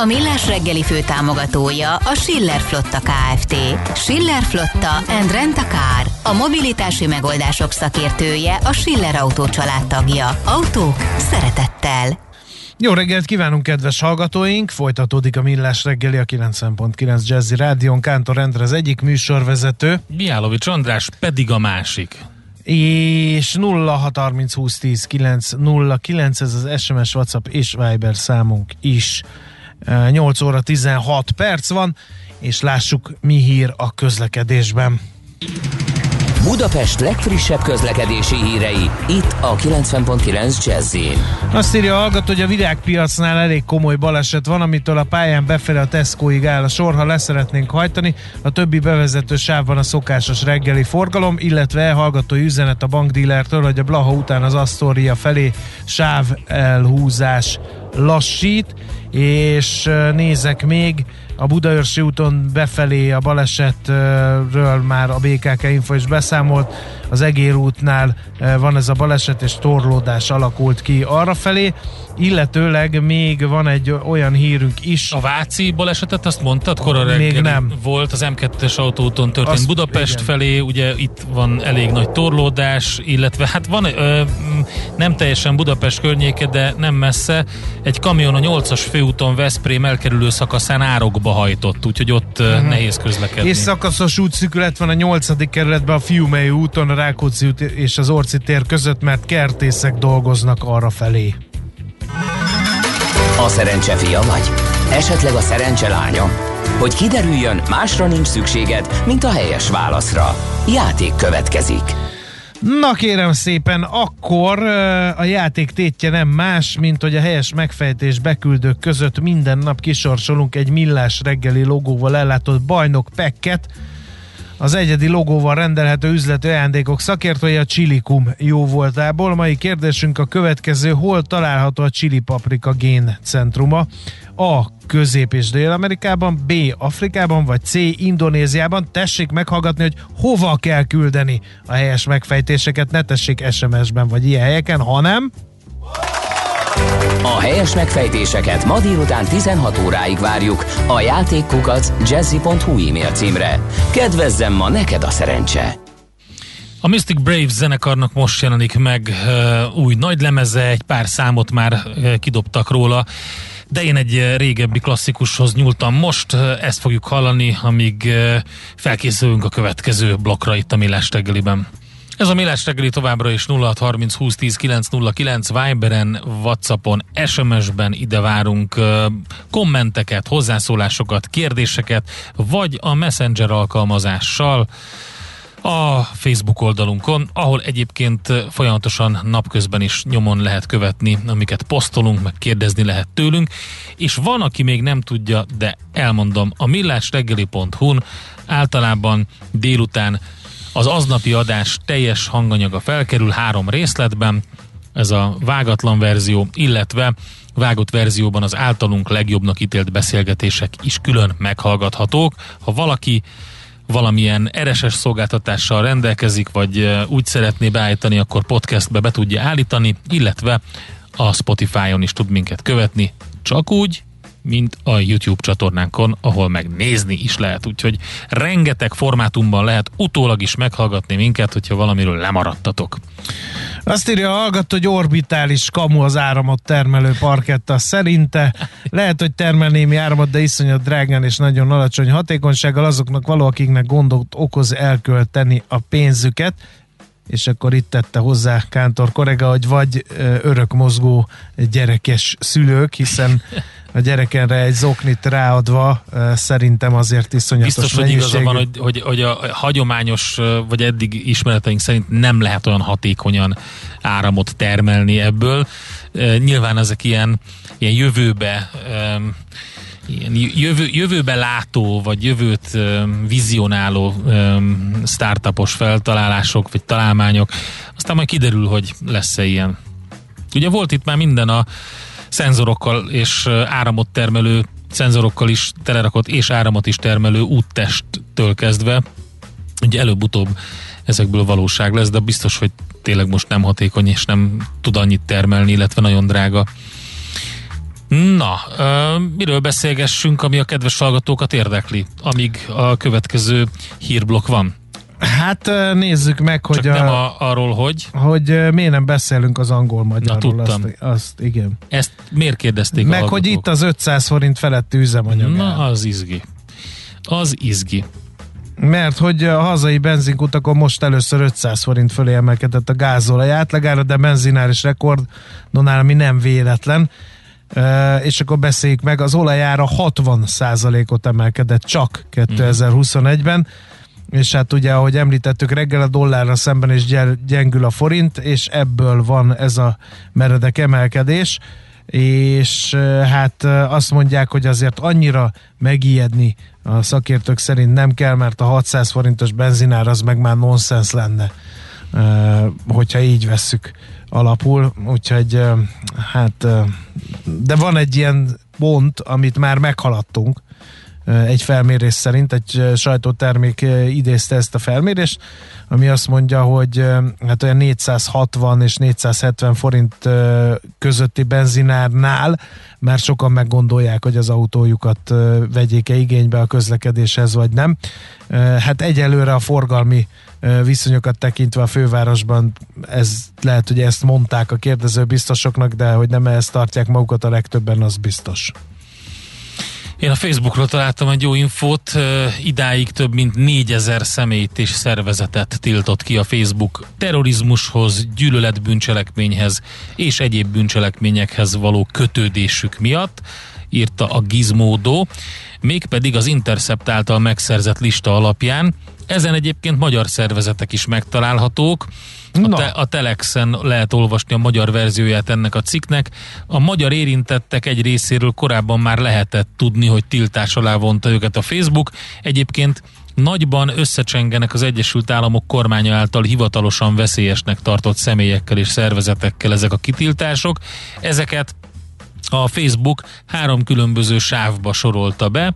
A Millás reggeli fő támogatója a Schiller Flotta KFT. Schiller Flotta and Rent a Car. A mobilitási megoldások szakértője a Schiller Autó tagja. Autók szeretettel. Jó reggelt kívánunk, kedves hallgatóink! Folytatódik a Millás reggeli a 90.9 Jazzy Rádion. Kántor Endre az egyik műsorvezető. Miálovics András pedig a másik. És 0630 20 10 909, ez az SMS, WhatsApp és Viber számunk is. 8 óra 16 perc van, és lássuk, mi hír a közlekedésben. Budapest legfrissebb közlekedési hírei, itt a 90.9 jazz Azt írja a hallgató, hogy a virágpiacnál elég komoly baleset van, amitől a pályán befelé a Tescoig áll a sor, ha leszeretnénk hajtani. A többi bevezető sávban a szokásos reggeli forgalom, illetve hallgatói üzenet a bankdílertől, hogy a Blaha után az Astoria felé sáv elhúzás lassít, és nézek még, a Budaörsi úton befelé a balesetről már a BKK Info is beszámolt, az Egér útnál van ez a baleset, és torlódás alakult ki arra felé, illetőleg még van egy olyan hírünk is. A Váci balesetet azt mondtad? Kora még nem. Volt az M2-es autóton történt azt, Budapest igen. felé, ugye itt van elég nagy torlódás, illetve hát van ö, nem teljesen Budapest környéke, de nem messze, egy kamion a 8-as főúton Veszprém elkerülő szakaszán árokba hajtott, úgyhogy ott uh-huh. nehéz közlekedni. És szakaszos útszükület van a 8. kerületben a Fiumei úton, a Rákóczi út és az Orci tér között, mert kertészek dolgoznak arra felé. A szerencse fia vagy? Esetleg a szerencse lánya? Hogy kiderüljön, másra nincs szükséged, mint a helyes válaszra. Játék következik. Na kérem szépen, akkor a játék tétje nem más, mint hogy a helyes megfejtés beküldők között minden nap kisorsolunk egy millás reggeli logóval ellátott bajnok pekket, az egyedi logóval rendelhető üzleti ajándékok szakértője a Chilikum jó voltából. Mai kérdésünk a következő, hol található a Chili Paprika Gén Centruma? A. Közép- és Dél-Amerikában, B. Afrikában, vagy C. Indonéziában. Tessék meghallgatni, hogy hova kell küldeni a helyes megfejtéseket, ne tessék SMS-ben vagy ilyen helyeken, hanem... A helyes megfejtéseket ma délután 16 óráig várjuk a játékkukac jazzy.hu e-mail címre. Kedvezzem ma neked a szerencse! A Mystic Braves zenekarnak most jelenik meg uh, új nagy lemeze, egy pár számot már uh, kidobtak róla, de én egy régebbi klasszikushoz nyúltam most, ezt fogjuk hallani, amíg uh, felkészülünk a következő blokkra itt a Millás reggeliben. Ez a Millás reggeli továbbra is 0630 20 10 909 Viberen, Whatsappon, SMS-ben ide várunk kommenteket, hozzászólásokat, kérdéseket, vagy a Messenger alkalmazással a Facebook oldalunkon, ahol egyébként folyamatosan napközben is nyomon lehet követni, amiket posztolunk, meg kérdezni lehet tőlünk, és van, aki még nem tudja, de elmondom, a millásreggeli.hu-n általában délután az aznapi adás teljes hanganyaga felkerül három részletben, ez a vágatlan verzió, illetve vágott verzióban az általunk legjobbnak ítélt beszélgetések is külön meghallgathatók. Ha valaki valamilyen RSS szolgáltatással rendelkezik, vagy úgy szeretné beállítani, akkor podcastbe be tudja állítani, illetve a Spotify-on is tud minket követni, csak úgy, mint a YouTube csatornánkon, ahol megnézni is lehet. Úgyhogy rengeteg formátumban lehet utólag is meghallgatni minket, hogyha valamiről lemaradtatok. Azt írja a hallgató, hogy orbitális kamu az áramot termelő parketta. Szerinte lehet, hogy termel némi áramot, de iszonyat drágán és nagyon alacsony hatékonysággal azoknak való, akiknek gondot okoz elkölteni a pénzüket és akkor itt tette hozzá Kántor korega, hogy vagy örökmozgó gyerekes szülők, hiszen a gyerekenre egy zoknit ráadva szerintem azért iszonyatos Biztos, hogy igaza van, hogy, hogy, hogy a hagyományos, vagy eddig ismereteink szerint nem lehet olyan hatékonyan áramot termelni ebből. Nyilván ezek ilyen, ilyen jövőbe ilyen jövő, jövőbe látó, vagy jövőt vizionáló startupos feltalálások, vagy találmányok, aztán majd kiderül, hogy lesz-e ilyen. Ugye volt itt már minden a szenzorokkal és áramot termelő szenzorokkal is telerakott és áramot is termelő úttesttől kezdve, ugye előbb-utóbb ezekből valóság lesz, de biztos, hogy tényleg most nem hatékony és nem tud annyit termelni, illetve nagyon drága. Na, miről beszélgessünk, ami a kedves hallgatókat érdekli, amíg a következő hírblokk van? Hát nézzük meg, hogy Csak a, nem a, arról, hogy... Hogy miért nem beszélünk az angol-magyarról. Na, tudtam. Azt, azt, igen. Ezt miért kérdezték Meg, hogy itt az 500 forint feletti üzemanyag. Na, az izgi. Az izgi. Mert hogy a hazai benzinkutakon most először 500 forint fölé emelkedett a gázolaj átlagára, de benzinár is rekordonál, ami nem véletlen. Uh, és akkor beszéljük meg, az olajára 60% ot emelkedett csak 2021-ben, és hát ugye, ahogy említettük, reggel a dollárra szemben is gyengül a forint, és ebből van ez a meredek emelkedés, és hát azt mondják, hogy azért annyira megijedni a szakértők szerint nem kell, mert a 600 forintos benzinár az meg már nonsens lenne, hogyha így vesszük alapul, úgyhogy hát de van egy ilyen pont, amit már meghaladtunk, egy felmérés szerint, egy sajtótermék idézte ezt a felmérést, ami azt mondja, hogy hát olyan 460 és 470 forint közötti benzinárnál már sokan meggondolják, hogy az autójukat vegyék-e igénybe a közlekedéshez, vagy nem. Hát egyelőre a forgalmi viszonyokat tekintve a fővárosban ez lehet, hogy ezt mondták a kérdező biztosoknak, de hogy nem ezt tartják magukat a legtöbben, az biztos. Én a Facebookról találtam egy jó infót, idáig több mint négyezer személyt és szervezetet tiltott ki a Facebook terrorizmushoz, gyűlöletbűncselekményhez és egyéb bűncselekményekhez való kötődésük miatt, írta a Gizmodo, mégpedig az Intercept által megszerzett lista alapján. Ezen egyébként magyar szervezetek is megtalálhatók, a, te, a Telexen lehet olvasni a magyar verzióját ennek a cikknek. A magyar érintettek egy részéről korábban már lehetett tudni, hogy tiltás alá vonta őket a Facebook. Egyébként nagyban összecsengenek az Egyesült Államok kormánya által hivatalosan veszélyesnek tartott személyekkel és szervezetekkel ezek a kitiltások. Ezeket a Facebook három különböző sávba sorolta be.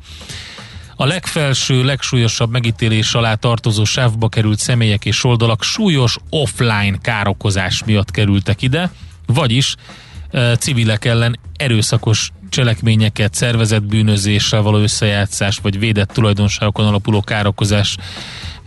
A legfelső, legsúlyosabb megítélés alá tartozó sávba került személyek és oldalak súlyos offline károkozás miatt kerültek ide, vagyis e, civilek ellen erőszakos cselekményeket, szervezett bűnözéssel való összejátszás, vagy védett tulajdonságokon alapuló károkozás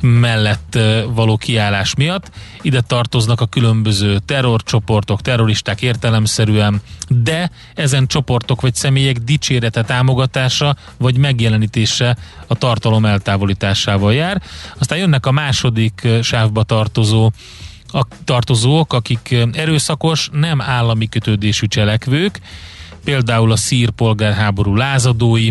mellett való kiállás miatt. Ide tartoznak a különböző terrorcsoportok, terroristák értelemszerűen, de ezen csoportok vagy személyek dicsérete támogatása vagy megjelenítése a tartalom eltávolításával jár. Aztán jönnek a második sávba tartozó a tartozók, akik erőszakos, nem állami kötődésű cselekvők, például a szír polgárháború lázadói,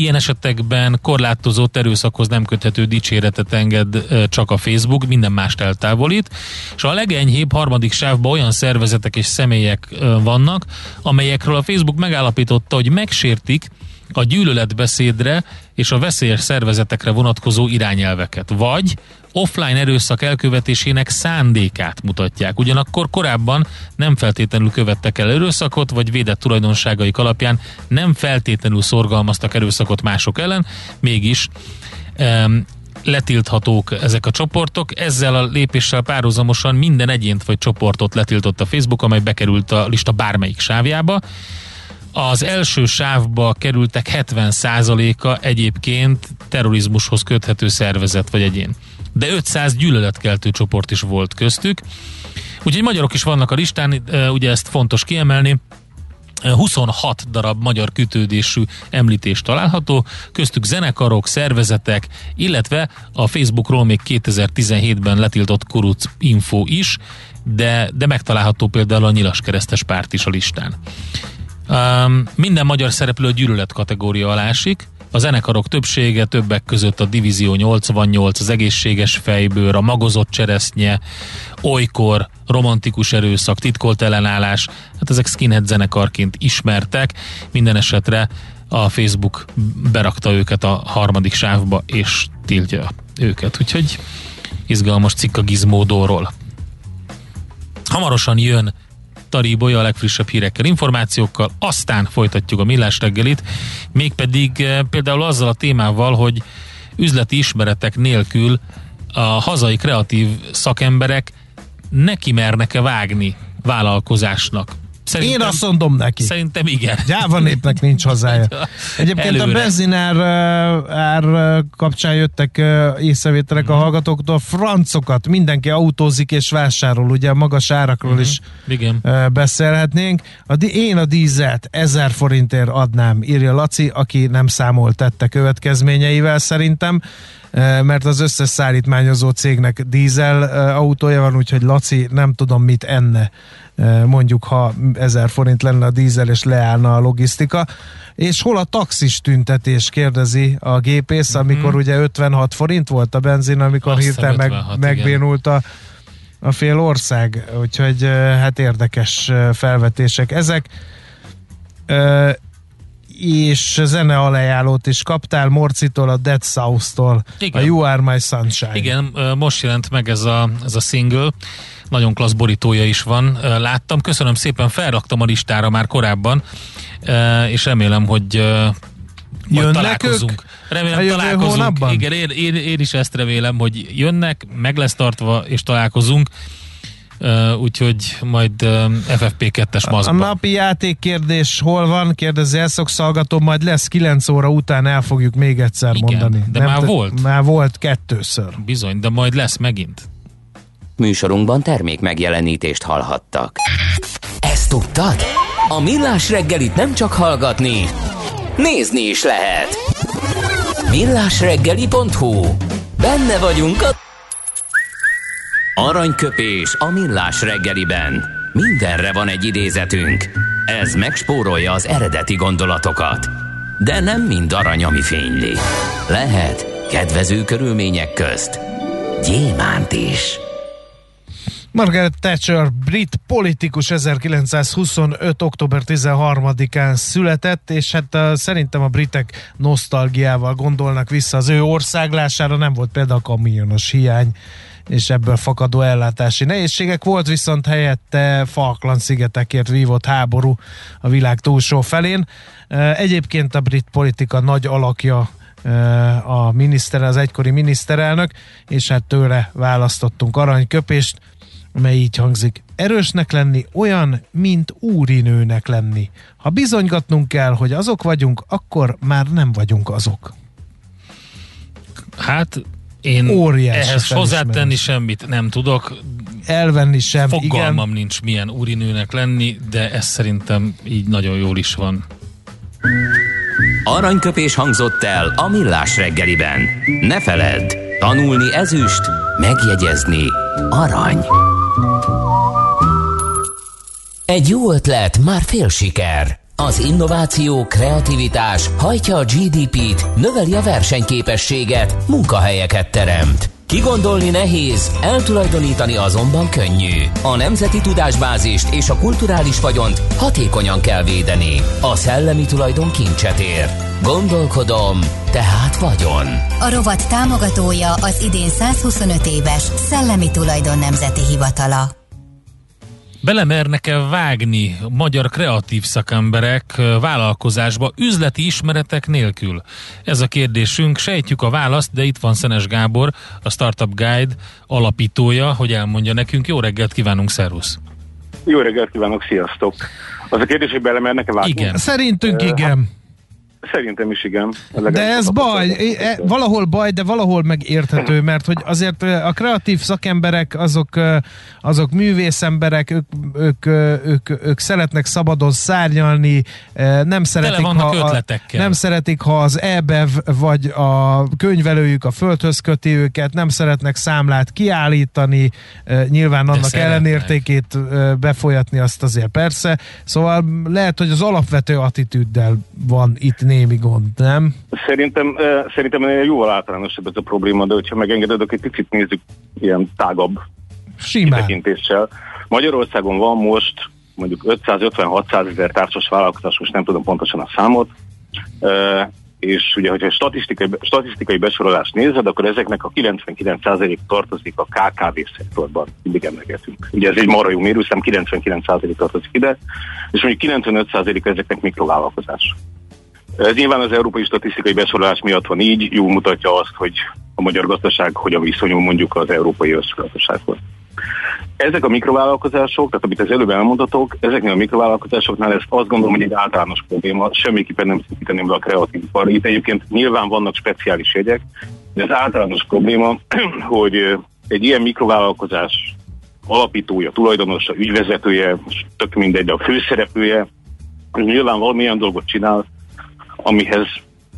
Ilyen esetekben korlátozott erőszakhoz nem köthető dicséretet enged csak a Facebook, minden mást eltávolít, és a legenyhébb harmadik sávban olyan szervezetek és személyek vannak, amelyekről a Facebook megállapította, hogy megsértik a gyűlöletbeszédre és a veszélyes szervezetekre vonatkozó irányelveket, vagy offline erőszak elkövetésének szándékát mutatják. Ugyanakkor korábban nem feltétlenül követtek el erőszakot, vagy védett tulajdonságaik alapján nem feltétlenül szorgalmaztak erőszakot mások ellen, mégis um, letilthatók ezek a csoportok. Ezzel a lépéssel párhuzamosan minden egyént vagy csoportot letiltott a Facebook, amely bekerült a lista bármelyik sávjába. Az első sávba kerültek 70%-a egyébként terrorizmushoz köthető szervezet vagy egyén. De 500 gyűlöletkeltő csoport is volt köztük. Úgyhogy magyarok is vannak a listán, ugye ezt fontos kiemelni. 26 darab magyar kütődésű említés található, köztük zenekarok, szervezetek, illetve a Facebookról még 2017-ben letiltott kuruc info is, de, de megtalálható például a nyilas keresztes párt is a listán. Um, minden magyar szereplő gyűlölet kategória alá esik, a zenekarok többsége, többek között a Divízió 88, az egészséges fejbőr, a magozott cseresznye, olykor, romantikus erőszak, titkolt ellenállás, hát ezek skinhead zenekarként ismertek, minden esetre a Facebook berakta őket a harmadik sávba, és tiltja őket. Úgyhogy izgalmas cikk a Gizmódóról. Hamarosan jön Tari Bolya a legfrissebb hírekkel, információkkal, aztán folytatjuk a millás reggelit, mégpedig eh, például azzal a témával, hogy üzleti ismeretek nélkül a hazai kreatív szakemberek neki mernek-e vágni vállalkozásnak. Szerintem, Én azt mondom neki. Szerintem igen. Gyáva népnek nincs hazája. Egyébként Előre. a benzinár ár kapcsán jöttek észrevételek mm. a mhm. hallgatóktól. Francokat, mindenki autózik és vásárol, ugye a magas árakról mm. is igen. beszélhetnénk. A, én a dízelt 1000 forintért adnám, írja Laci, aki nem számolt tette következményeivel szerintem mert az összes szállítmányozó cégnek dízel autója van, úgyhogy Laci nem tudom mit enne mondjuk ha 1000 forint lenne a dízel és leállna a logisztika. És hol a taxis tüntetés, kérdezi a gépész, mhm. amikor mm-hmm. ugye 56 forint volt a benzin, amikor Azt hirtelen meg, megbénult a, a fél ország. Úgyhogy hát érdekes felvetések ezek és zene alajánlót is kaptál Morcitól, a Dead South-tól, Igen. a You Are My Sunshine. Igen, most jelent meg ez a, ez a single, nagyon klassz borítója is van, láttam. Köszönöm szépen, felraktam a listára már korábban, és remélem, hogy majd találkozunk. Ők remélem találkozunk. Hónapban? Igen, én, én, én is ezt remélem, hogy jönnek, meg lesz tartva, és találkozunk. Uh, úgyhogy majd uh, FFP2-es maszkban. A napi játék kérdés hol van? Kérdezi Elszok szalgató, majd lesz 9 óra után el fogjuk még egyszer Igen, mondani. de Nem már te, volt. Már volt kettőször. Bizony, de majd lesz megint. Műsorunkban termék megjelenítést hallhattak. Ezt tudtad? A Millás reggelit nem csak hallgatni, nézni is lehet. Millásreggeli.hu Benne vagyunk a Aranyköpés a millás reggeliben. Mindenre van egy idézetünk. Ez megspórolja az eredeti gondolatokat. De nem mind arany, ami fényli. Lehet kedvező körülmények közt gyémánt is. Margaret Thatcher, brit politikus 1925. október 13-án született, és hát a, szerintem a britek nosztalgiával gondolnak vissza az ő országlására, nem volt például kamionos hiány és ebből fakadó ellátási nehézségek. Volt viszont helyette Falkland szigetekért vívott háború a világ túlsó felén. Egyébként a brit politika nagy alakja a miniszter, az egykori miniszterelnök, és hát tőle választottunk aranyköpést, mely így hangzik. Erősnek lenni olyan, mint úrinőnek lenni. Ha bizonygatnunk kell, hogy azok vagyunk, akkor már nem vagyunk azok. Hát én Óriási ehhez hozzátenni semmit nem tudok. Elvenni sem, Fogalmam igen. nincs milyen úrinőnek lenni, de ez szerintem így nagyon jól is van. Aranyköpés hangzott el a millás reggeliben. Ne feledd, tanulni ezüst, megjegyezni arany. Egy jó ötlet, már fél siker. Az innováció, kreativitás hajtja a GDP-t, növeli a versenyképességet, munkahelyeket teremt. Kigondolni nehéz, eltulajdonítani azonban könnyű. A nemzeti tudásbázist és a kulturális vagyont hatékonyan kell védeni. A szellemi tulajdon kincset ér. Gondolkodom, tehát vagyon. A rovat támogatója az idén 125 éves Szellemi Tulajdon Nemzeti Hivatala. Belemernek-e vágni magyar kreatív szakemberek vállalkozásba üzleti ismeretek nélkül? Ez a kérdésünk, sejtjük a választ, de itt van Szenes Gábor, a Startup Guide alapítója, hogy elmondja nekünk. Jó reggelt kívánunk, szervusz! Jó reggelt kívánok, sziasztok! Az a kérdés, hogy belemernek-e vágni? Igen. Szerintünk igen. Szerintem is igen. De ez baj, e, valahol baj, de valahol megérthető, mert hogy azért a kreatív szakemberek azok, azok művészemberek, ők, ők, ők, ők szeretnek szabadon szárnyalni, nem szeretik, ha, a, nem szeretik, ha az EBEV vagy a könyvelőjük a földhöz köti őket, nem szeretnek számlát kiállítani, nyilván annak ellenértékét befolyatni azt azért persze, szóval lehet, hogy az alapvető attitűddel van itt némi gond, nem? Szerintem, szerintem jóval általánosabb ez a probléma, de hogyha megengeded, akkor egy picit nézzük ilyen tágabb kitekintéssel. Magyarországon van most mondjuk 550-600 ezer társas vállalkozás, most nem tudom pontosan a számot, és ugye, hogyha statisztikai, statisztikai besorolást nézed, akkor ezeknek a 99% tartozik a KKV szektorban, mindig emlegetünk. Ugye ez egy marha jó mérőszám, 99% tartozik ide, és mondjuk 95% ezeknek mikrovállalkozás. Ez nyilván az európai statisztikai besorolás miatt van így, jó mutatja azt, hogy a magyar gazdaság hogyan viszonyul mondjuk az európai összgazdasághoz. Ezek a mikrovállalkozások, tehát amit az előbb elmondatok, ezeknél a mikrovállalkozásoknál ezt azt gondolom, hogy egy általános probléma, semmiképpen nem szintíteném be a kreatív ipar. Itt egyébként nyilván vannak speciális jegyek, de az általános probléma, hogy egy ilyen mikrovállalkozás alapítója, tulajdonosa, ügyvezetője, tök mindegy, a főszereplője, nyilván valamilyen dolgot csinál, amihez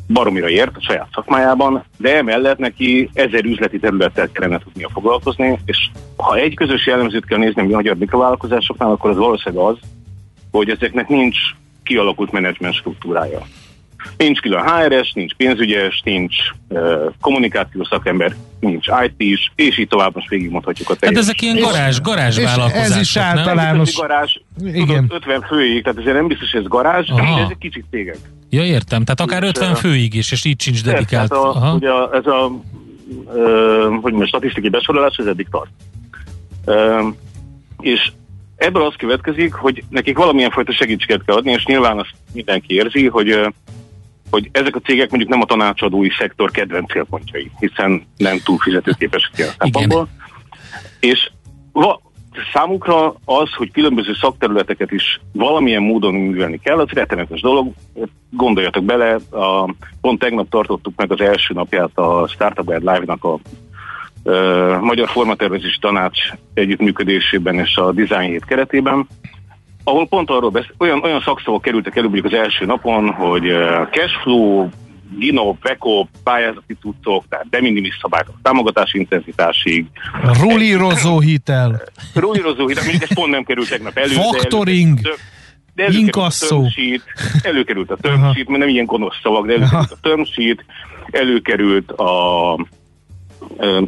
baromira ért a saját szakmájában, de emellett neki ezer üzleti területtel kellene tudnia foglalkozni, és ha egy közös jellemzőt kell nézni a magyar mikrovállalkozásoknál, akkor az valószínűleg az, hogy ezeknek nincs kialakult menedzsment struktúrája. Nincs külön HRS, nincs pénzügyes, nincs uh, kommunikációs szakember, nincs IT is, és így tovább most végigmondhatjuk a teljes. Hát ezek ilyen garázs, garázs és vállalkozások, ez is általános. Nem? Garázs, Igen. Tudod, 50 főig, tehát ezért nem biztos, hogy ez garázs, Aha. de ezek kicsit cégek. Ja, értem, tehát akár 50 főig is, és így sincs dedikált. Tehát a, Aha. ugye ez a uh, hogy mondjam, statisztikai besorolás, ez eddig tart. Uh, és ebből az következik, hogy nekik valamilyen fajta segítséget kell adni, és nyilván azt mindenki érzi, hogy hogy ezek a cégek mondjuk nem a tanácsadói szektor kedvenc célpontjai, hiszen nem túl fizetőképesek ilyen szempontból. És va, számukra az, hogy különböző szakterületeket is valamilyen módon művelni kell, az rettenetes dolog. Gondoljatok bele, a, pont tegnap tartottuk meg az első napját a Startup Guide Live-nak a Magyar Formatervezési Tanács együttműködésében és a Design Hét keretében, ahol pont arról beszél, olyan, olyan szakszavak kerültek elő az első napon, hogy cashflow, Dino, Peko, pályázati tudtok, tehát de minimis szabályok, támogatási intenzitásig. Rulírozó hitel. Rulírozó hitel, mondjuk ez pont nem került tegnap elő. Factoring. De előkerült Inkasszó. A sheet, előkerült a sheet, mert nem ilyen gonosz szavak, de előkerült a sheet, előkerült a,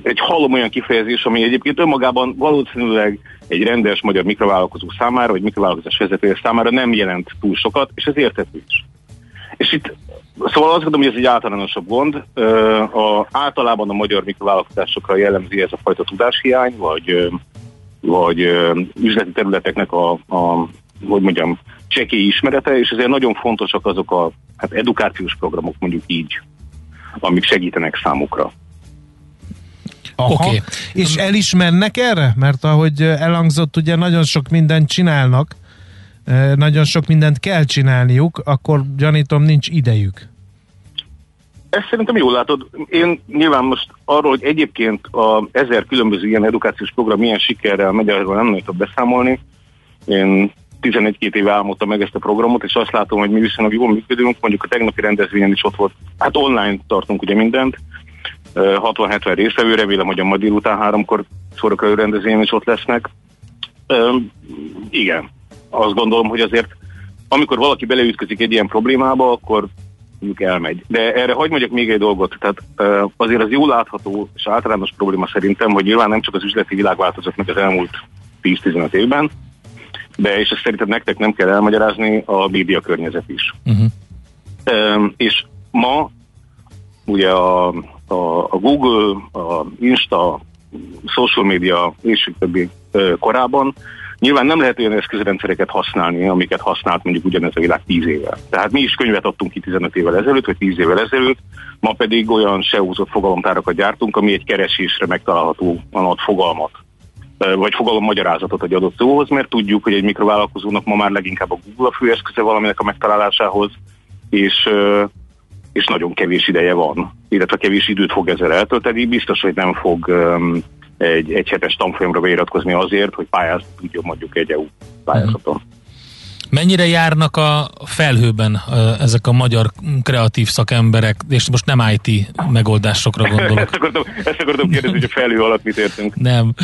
egy hallom olyan kifejezés, ami egyébként önmagában valószínűleg egy rendes magyar mikrovállalkozó számára, vagy mikrovállalkozás vezetője számára nem jelent túl sokat, és ez érthető is. És itt, szóval azt gondolom, hogy ez egy általánosabb gond. A, általában a magyar mikrovállalkozásokra jellemzi ez a fajta tudáshiány, vagy, vagy üzleti területeknek a, a hogy mondjam, csekély ismerete, és ezért nagyon fontosak azok a hát edukációs programok, mondjuk így, amik segítenek számukra. Aha. Okay. És elismernek erre? Mert ahogy elhangzott, ugye nagyon sok mindent csinálnak, nagyon sok mindent kell csinálniuk, akkor gyanítom nincs idejük. Ezt szerintem jól látod. Én nyilván most arról, hogy egyébként a ezer különböző ilyen edukációs program milyen sikerrel megy, arról nem nagyon beszámolni. Én 11-2 éve álmodtam meg ezt a programot, és azt látom, hogy mi viszonylag jól működünk. Mondjuk a tegnapi rendezvényen is ott volt, hát online tartunk ugye mindent, 60-70 részvevő, remélem, hogy a ma délután háromkor szórakozó rendezvényen is ott lesznek. Igen, azt gondolom, hogy azért amikor valaki beleütközik egy ilyen problémába, akkor mondjuk elmegy. De erre hagyd mondjak még egy dolgot. Tehát azért az jól látható és általános probléma szerintem, hogy nyilván nem csak az üzleti világ változott meg az elmúlt 10-15 évben, de és ezt szerintem nektek nem kell elmagyarázni, a média környezet is. Uh-huh. és ma ugye a a, a Google, a Insta, social media és többi korában Nyilván nem lehet olyan eszközrendszereket használni, amiket használt mondjuk ugyanez a világ 10 éve. Tehát mi is könyvet adtunk ki 15 évvel ezelőtt, vagy 10 évvel ezelőtt, ma pedig olyan se fogalomtárakat gyártunk, ami egy keresésre megtalálható adott fogalmat vagy fogalommagyarázatot egy adott szóhoz, mert tudjuk, hogy egy mikrovállalkozónak ma már leginkább a Google a főeszköze valaminek a megtalálásához, és és nagyon kevés ideje van, illetve kevés időt fog ezzel eltölteni, biztos, hogy nem fog um, egy, egy hetes tanfolyamra beiratkozni azért, hogy pályázni tudjon mondjuk egy EU pályázaton. Uh-huh. Mennyire járnak a felhőben ezek a magyar kreatív szakemberek, és most nem IT megoldásokra gondolok. ezt, akartam, ezt akartam kérdezni, hogy a felhő alatt mit értünk. Nem.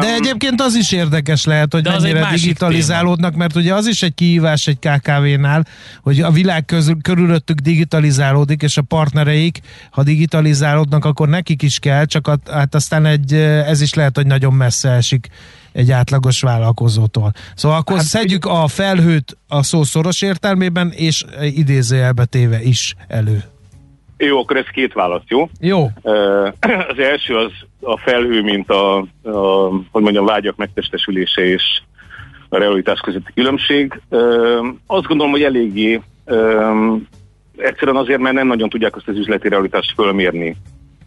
De egyébként az is érdekes lehet, hogy De mennyire digitalizálódnak, téma. mert ugye az is egy kihívás egy KKV-nál, hogy a világ közül, körülöttük digitalizálódik, és a partnereik, ha digitalizálódnak, akkor nekik is kell, csak a, hát aztán egy, ez is lehet, hogy nagyon messze esik egy átlagos vállalkozótól. Szóval akkor hát, szedjük a felhőt a szó szoros értelmében, és idézőjelbe téve is elő. Jó, akkor ez két válasz, jó? Jó. Az első az a felhő, mint a, a hogy mondjam, vágyak megtestesülése és a realitás közötti különbség. Azt gondolom, hogy eléggé egyszerűen azért, mert nem nagyon tudják azt az üzleti realitást fölmérni,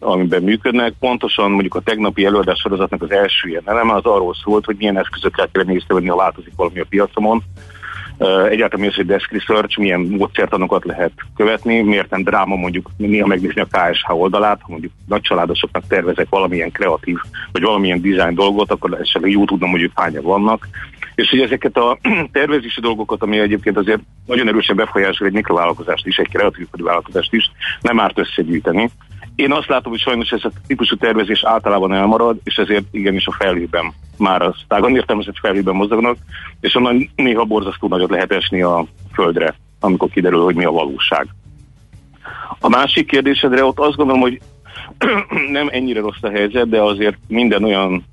amiben működnek. Pontosan mondjuk a tegnapi előadás sorozatnak az első ilyen eleme az arról szólt, hogy milyen eszközökkel kell észrevenni, ha változik valami a piacomon, egyáltalán mi az, hogy desk research, milyen módszertanokat lehet követni, miért nem dráma mondjuk néha megnézni a KSH oldalát, ha mondjuk nagy családosoknak tervezek valamilyen kreatív, vagy valamilyen design dolgot, akkor esetleg jó tudnom, hogy hányan vannak. És hogy ezeket a tervezési dolgokat, ami egyébként azért nagyon erősen befolyásol egy mikrovállalkozást is, egy kreatív vállalkozást is, nem árt összegyűjteni. Én azt látom, hogy sajnos ez a típusú tervezés általában elmarad, és ezért igenis a felhőben már az tágan értelmezett felhőben mozognak, és onnan néha borzasztó nagyot lehet esni a földre, amikor kiderül, hogy mi a valóság. A másik kérdésedre ott azt gondolom, hogy nem ennyire rossz a helyzet, de azért minden olyan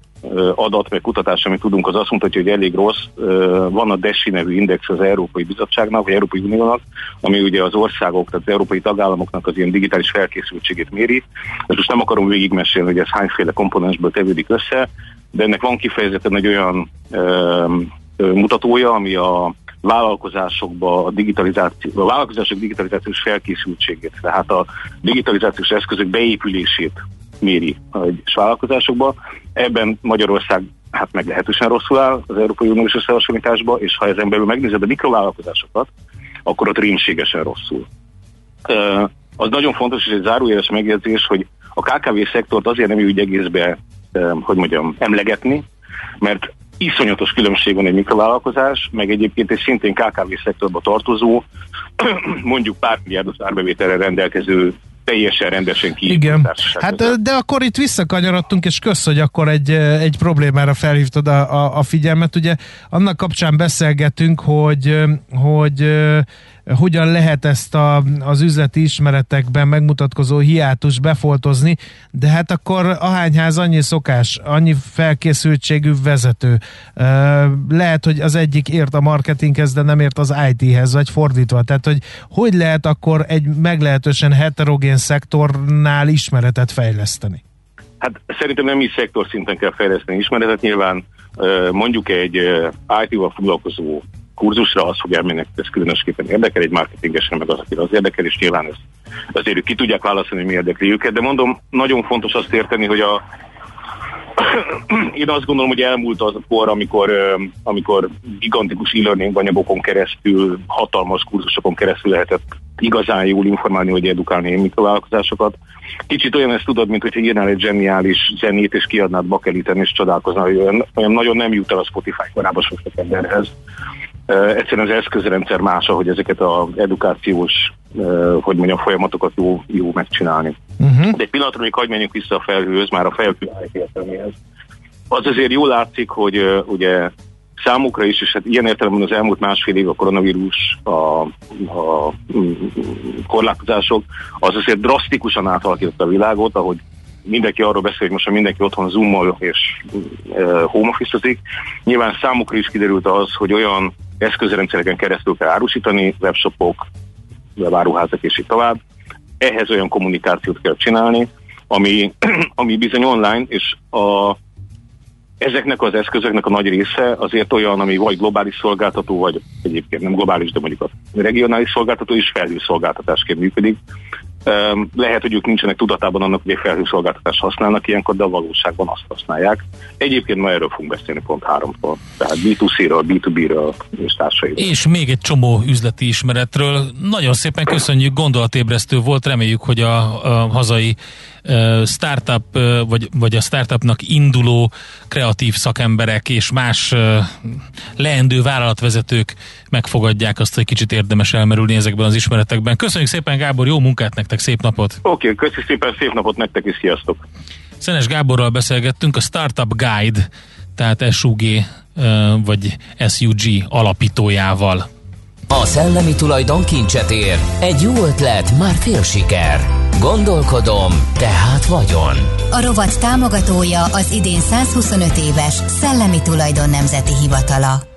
adat, meg kutatás, amit tudunk, az azt mutatja, hogy elég rossz. Van a DESI nevű index az Európai Bizottságnak, vagy Európai Uniónak, ami ugye az országok, tehát az európai tagállamoknak az ilyen digitális felkészültségét méri. Ezt most nem akarom végigmesélni, hogy ez hányféle komponensből tevődik össze, de ennek van kifejezetten egy olyan ö, ö, mutatója, ami a vállalkozásokba a digitalizáció, a vállalkozások digitalizációs felkészültségét, tehát a digitalizációs eszközök beépülését méri a vállalkozásokba. Ebben Magyarország hát meglehetősen rosszul áll az Európai Uniós összehasonlításba, és ha ezen belül megnézed a mikrovállalkozásokat, akkor ott rémségesen rosszul. Az nagyon fontos, és egy zárójeles megjegyzés, hogy a KKV szektort azért nem úgy egészbe, hogy mondjam, emlegetni, mert iszonyatos különbség van egy mikrovállalkozás, meg egyébként egy szintén KKV szektorba tartozó, mondjuk pár milliárdos árbevételre rendelkező teljesen rendesen ki. Igen, hát de akkor itt visszakanyarodtunk, és kösz, hogy akkor egy, egy problémára felhívtad a, a, a figyelmet. Ugye annak kapcsán beszélgetünk, hogy, hogy hogyan lehet ezt a, az üzleti ismeretekben megmutatkozó hiátus befoltozni, de hát akkor ahányház annyi szokás, annyi felkészültségű vezető. Lehet, hogy az egyik ért a marketinghez, de nem ért az IT-hez, vagy fordítva. Tehát, hogy hogy lehet akkor egy meglehetősen heterogén szektornál ismeretet fejleszteni? Hát szerintem nem is szektor szinten kell fejleszteni ismeretet, nyilván mondjuk egy IT-val foglalkozó kurzusra, az fog elmenni, ez különösképpen érdekel, egy marketingesen meg az, aki az érdekel, és nyilván ezt azért ki tudják válaszolni, hogy mi érdekli őket, de mondom, nagyon fontos azt érteni, hogy a én azt gondolom, hogy elmúlt az a kor, amikor, amikor gigantikus e-learning anyagokon keresztül, hatalmas kurzusokon keresztül lehetett igazán jól informálni, hogy edukálni a mikrovállalkozásokat. Kicsit olyan ezt tudod, mint hogyha írnál egy zseniális zenét, és kiadnád bakeliten, és csodálkoznál, hogy olyan, olyan nagyon nem jut el a Spotify korábban sok emberhez egyszerűen az eszközrendszer más, hogy ezeket az edukációs, hogy mondjam, folyamatokat jó, jó megcsinálni. Uh-huh. De egy pillanatra még hagyj menjünk vissza a felhőhöz, már a felhő értelméhez. Az azért jól látszik, hogy ugye számukra is, és hát ilyen értelemben az elmúlt másfél év a koronavírus, a, a mm, korlátozások, az azért drasztikusan átalakította a világot, ahogy mindenki arról beszél, hogy most mindenki otthon zoomol és e, home office Nyilván számukra is kiderült az, hogy olyan eszközrendszereken keresztül kell árusítani, webshopok, webáruházak és így tovább. Ehhez olyan kommunikációt kell csinálni, ami, ami bizony online, és a, ezeknek az eszközöknek a nagy része azért olyan, ami vagy globális szolgáltató, vagy egyébként nem globális, de mondjuk a regionális szolgáltató is felhőszolgáltatásként működik. Lehet, hogy ők nincsenek tudatában annak, hogy egy felhőszolgáltatást használnak ilyenkor, de a valóságban azt használják. Egyébként ma erről fogunk beszélni pont háromtól. Tehát B2C-ről, B2B-ről és társairól. És még egy csomó üzleti ismeretről. Nagyon szépen köszönjük, gondolatébresztő volt. Reméljük, hogy a, a hazai startup, vagy, vagy a startupnak induló kreatív szakemberek és más leendő vállalatvezetők megfogadják azt, hogy kicsit érdemes elmerülni ezekben az ismeretekben. Köszönjük szépen, Gábor, jó munkát nektek, szép napot! Oké, okay, köszönjük szépen, szép napot nektek is, sziasztok! Szenes Gáborral beszélgettünk a Startup Guide, tehát SUG vagy SUG alapítójával. A szellemi tulajdon kincset ér, egy jó ötlet, már fél siker. Gondolkodom, tehát vagyon. A rovat támogatója az idén 125 éves Szellemi Tulajdon Nemzeti Hivatala.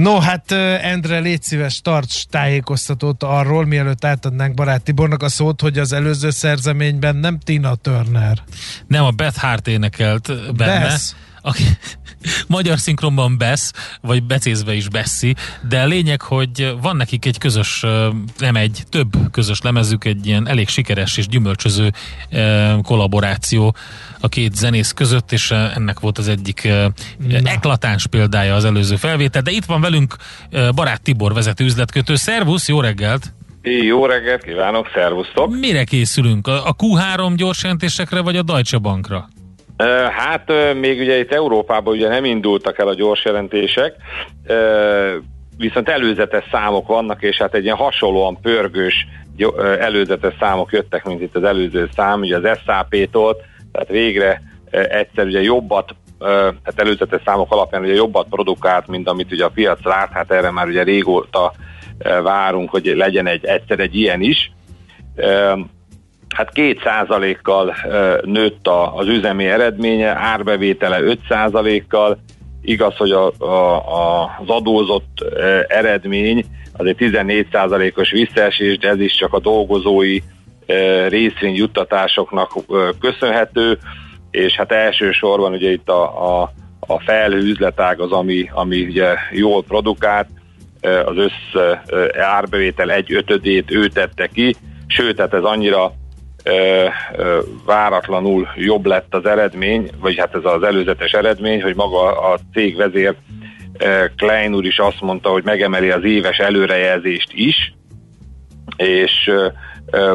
No, hát Endre, légy szíves, tarts tájékoztatót arról, mielőtt átadnánk barát Tibornak a szót, hogy az előző szerzeményben nem Tina Turner. Nem, a Beth Hart énekelt benne. Besz. Aki, magyar szinkronban Besz, vagy becézve is Bessi, de a lényeg, hogy van nekik egy közös, nem egy, több közös lemezük, egy ilyen elég sikeres és gyümölcsöző kollaboráció a két zenész között, és ennek volt az egyik Na. eklatáns példája az előző felvétel, de itt van velünk barát Tibor vezető üzletkötő. Szervusz, jó reggelt! Jó reggelt kívánok, szervusztok! Mire készülünk? A Q3 gyors jelentésekre, vagy a Deutsche Bankra? Hát még ugye itt Európában ugye nem indultak el a gyors jelentések, viszont előzetes számok vannak, és hát egy ilyen hasonlóan pörgős előzetes számok jöttek, mint itt az előző szám, ugye az SAP-tól, tehát végre egyszer ugye jobbat, tehát előzetes számok alapján ugye jobbat produkált, mint amit ugye a piac lát, hát erre már ugye régóta várunk, hogy legyen egy egyszer egy ilyen is hát két százalékkal nőtt a, az üzemi eredménye, árbevétele 5 százalékkal, igaz, hogy a, a, a, az adózott eredmény azért 14 százalékos visszaesés, de ez is csak a dolgozói részvényjuttatásoknak köszönhető, és hát elsősorban ugye itt a, a, a felhő üzletág az, ami, ami ugye jól produkált, az össz árbevétel egy ötödét ő tette ki, sőt, tehát ez annyira váratlanul jobb lett az eredmény, vagy hát ez az előzetes eredmény, hogy maga a cég vezér Klein úr is azt mondta, hogy megemeli az éves előrejelzést is, és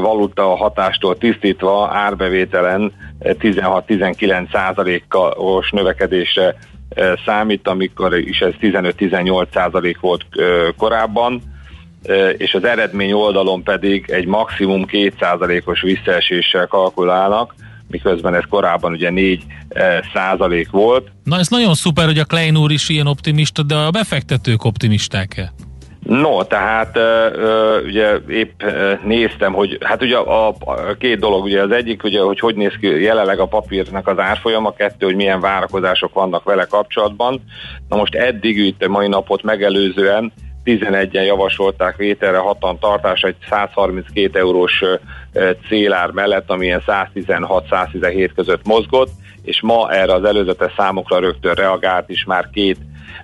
valuta hatástól tisztítva árbevételen 16-19 százalékos növekedésre számít, amikor is ez 15-18 százalék volt korábban és az eredmény oldalon pedig egy maximum 2%-os visszaeséssel kalkulálnak, miközben ez korábban ugye 4 százalék volt. Na ez nagyon szuper, hogy a Klein úr is ilyen optimista, de a befektetők optimisták-e? No, tehát ugye épp néztem, hogy hát ugye a, a két dolog, ugye az egyik, ugye, hogy hogy néz ki jelenleg a papírnak az árfolyama, kettő, hogy milyen várakozások vannak vele kapcsolatban. Na most eddig itt a mai napot megelőzően 11-en javasolták vételre hatan tartás egy 132 eurós célár mellett, amilyen 116-117 között mozgott, és ma erre az előzetes számokra rögtön reagált is már két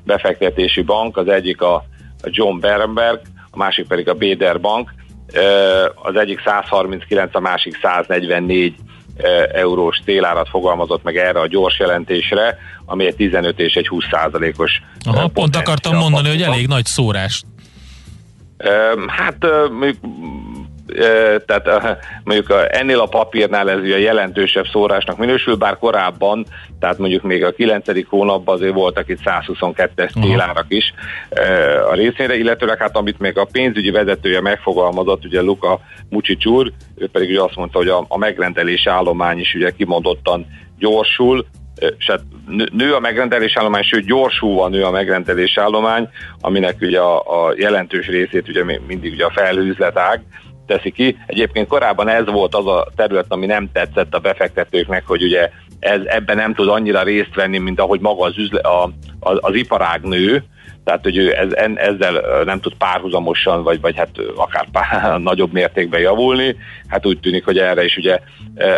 befektetési bank, az egyik a John Berenberg, a másik pedig a Bader Bank, az egyik 139, a másik 144 eurós célárat fogalmazott meg erre a gyors jelentésre, ami egy 15 és egy 20 százalékos. Aha, pont akartam mondani, hogy elég nagy szórás. Hát tehát mondjuk ennél a papírnál ez ugye jelentősebb szórásnak minősül, bár korábban, tehát mondjuk még a 9. hónapban azért voltak itt 122-es télárak is a részére, illetőleg hát amit még a pénzügyi vezetője megfogalmazott, ugye Luka Mucsics úr, ő pedig ugye azt mondta, hogy a, a megrendelési állomány is ugye kimondottan gyorsul, és hát nő a megrendelés állomány, sőt gyorsulva nő a megrendelés állomány, aminek ugye a, a jelentős részét ugye mindig ugye a felhőzletág teszi ki. Egyébként korábban ez volt az a terület, ami nem tetszett a befektetőknek, hogy ugye ez, ebben nem tud annyira részt venni, mint ahogy maga az, üzle, a, az, az iparág nő, tehát hogy ő ez, ezzel nem tud párhuzamosan, vagy, vagy hát akár pár, nagyobb mértékben javulni, hát úgy tűnik, hogy erre is ugye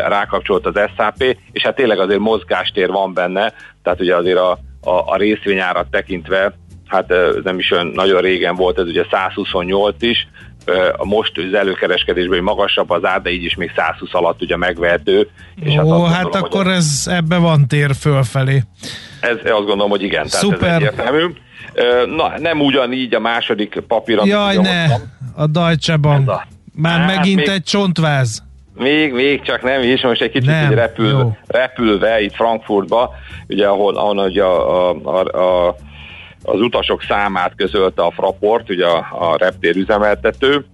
rákapcsolt az SAP, és hát tényleg azért mozgástér van benne, tehát ugye azért a, a, a részvényárat tekintve, hát nem is olyan nagyon régen volt, ez ugye 128 is, a most az előkereskedésben magasabb az ár, de így is még 120 alatt ugye megvehető. És hát Ó, hát, hát gondolom, akkor ez ebbe van tér fölfelé. Ez, azt gondolom, hogy igen, Szuper. tehát ez egyértelmű. Na, nem ugyanígy a második papír, Jaj, ne, a Deutsche Bank. A Már hát megint még, egy csontváz. Még, még csak nem is, most egy kicsit nem, repül, repülve itt Frankfurtba, ugye ahol, ahol ugye a, a, a, a, az utasok számát közölte a Fraport, ugye a, a reptér üzemeltető,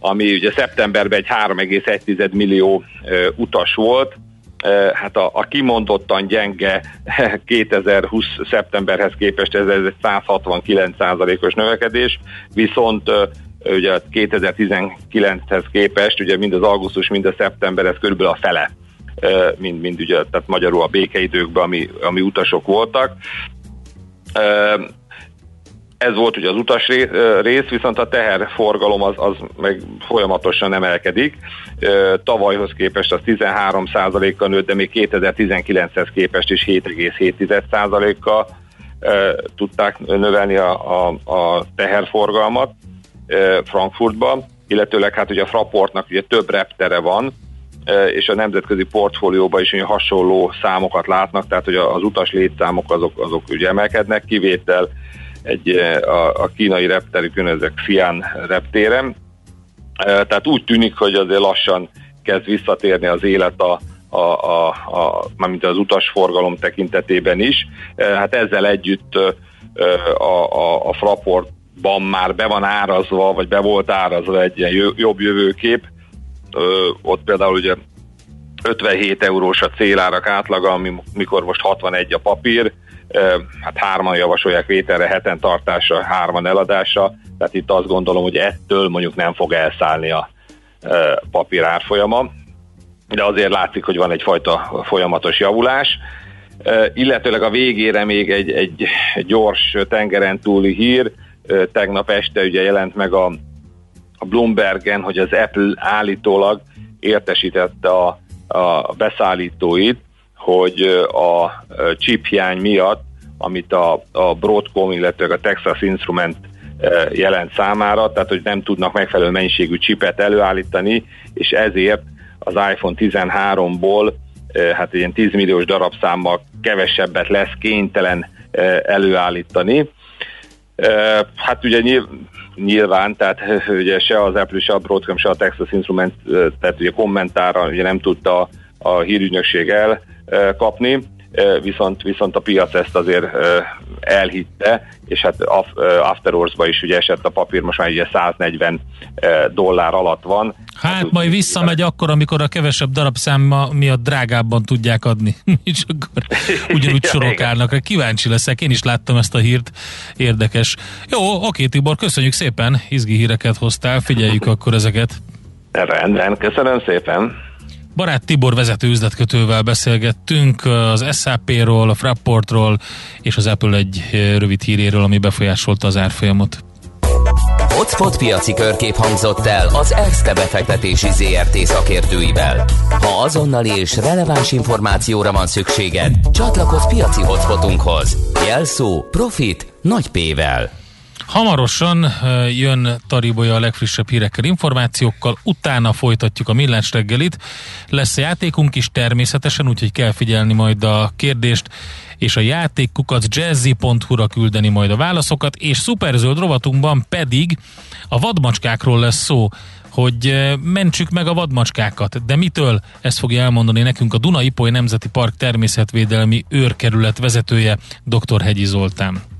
ami ugye szeptemberben egy 3,1 millió ö, utas volt, hát a, a kimondottan gyenge 2020 szeptemberhez képest ez, ez egy 169%-os növekedés, viszont ugye 2019-hez képest, ugye mind az augusztus, mind a szeptember, ez körülbelül a fele, mind, mind ugye, tehát magyarul a békeidőkben, ami, ami utasok voltak. Ez volt ugye az utas rész, viszont a teherforgalom az, az meg folyamatosan emelkedik. Tavalyhoz képest az 13%-kal nőtt, de még 2019-hez képest is 7,7%-kal tudták növelni a, a, a teherforgalmat Frankfurtban, illetőleg hát ugye a Fraportnak ugye több reptere van, és a nemzetközi portfólióban is hasonló számokat látnak, tehát hogy az utas létszámok azok, azok ugye emelkednek, kivétel egy a, a kínai repterükön, ezek Fian reptérem. Tehát úgy tűnik, hogy azért lassan kezd visszatérni az élet a, a, a, a, mint az utasforgalom tekintetében is. Hát ezzel együtt a, a, a Fraport ban már be van árazva, vagy be volt árazva egy ilyen jobb jövőkép. Ott például ugye 57 eurós a célárak átlaga, mikor most 61 a papír, hát hárman javasolják vételre, heten tartásra, hárman eladásra, tehát itt azt gondolom, hogy ettől mondjuk nem fog elszállni a papír árfolyama, de azért látszik, hogy van egyfajta folyamatos javulás. Illetőleg a végére még egy, egy gyors tengeren túli hír, tegnap este ugye jelent meg a, a Bloombergen, hogy az Apple állítólag értesítette a, a beszállítóit, hogy a chip hiány miatt, amit a, a Broadcom, illetve a Texas Instrument jelent számára, tehát hogy nem tudnak megfelelő mennyiségű chipet előállítani, és ezért az iPhone 13-ból hát ilyen 10 milliós darabszámmal kevesebbet lesz kénytelen előállítani. Hát ugye nyilván, tehát ugye se az Apple, se a Broadcom, se a Texas Instrument, tehát ugye kommentára ugye nem tudta a hírügynökség elkapni, viszont, viszont a piac ezt azért elhitte, és hát After Hours-ba is ugye esett a papír, most már ugye 140 dollár alatt van. Hát, hát majd visszamegy akkor, amikor a kevesebb darabszáma miatt drágábban tudják adni. és akkor ugyanúgy sorok állnak. Kíváncsi leszek, én is láttam ezt a hírt, érdekes. Jó, oké Tibor, köszönjük szépen, izgi híreket hoztál, figyeljük akkor ezeket. Rendben, köszönöm szépen. Barát Tibor vezető üzletkötővel beszélgettünk az SAP-ról, a Frapportról és az Apple egy rövid híréről, ami befolyásolta az árfolyamot. Hotspot piaci körkép hangzott el az ESZTE befektetési ZRT szakértőivel. Ha azonnali és releváns információra van szükséged, csatlakozz piaci hotspotunkhoz. Jelszó Profit nagy P-vel. Hamarosan jön Taribolya a legfrissebb hírekkel, információkkal, utána folytatjuk a millás reggelit. Lesz a játékunk is természetesen, úgyhogy kell figyelni majd a kérdést, és a játékkukat jazzy.hu-ra küldeni majd a válaszokat, és szuperzöld rovatunkban pedig a vadmacskákról lesz szó, hogy mentsük meg a vadmacskákat. De mitől? Ezt fogja elmondani nekünk a Duna-Ipoly Nemzeti Park természetvédelmi őrkerület vezetője, dr. Hegyi Zoltán.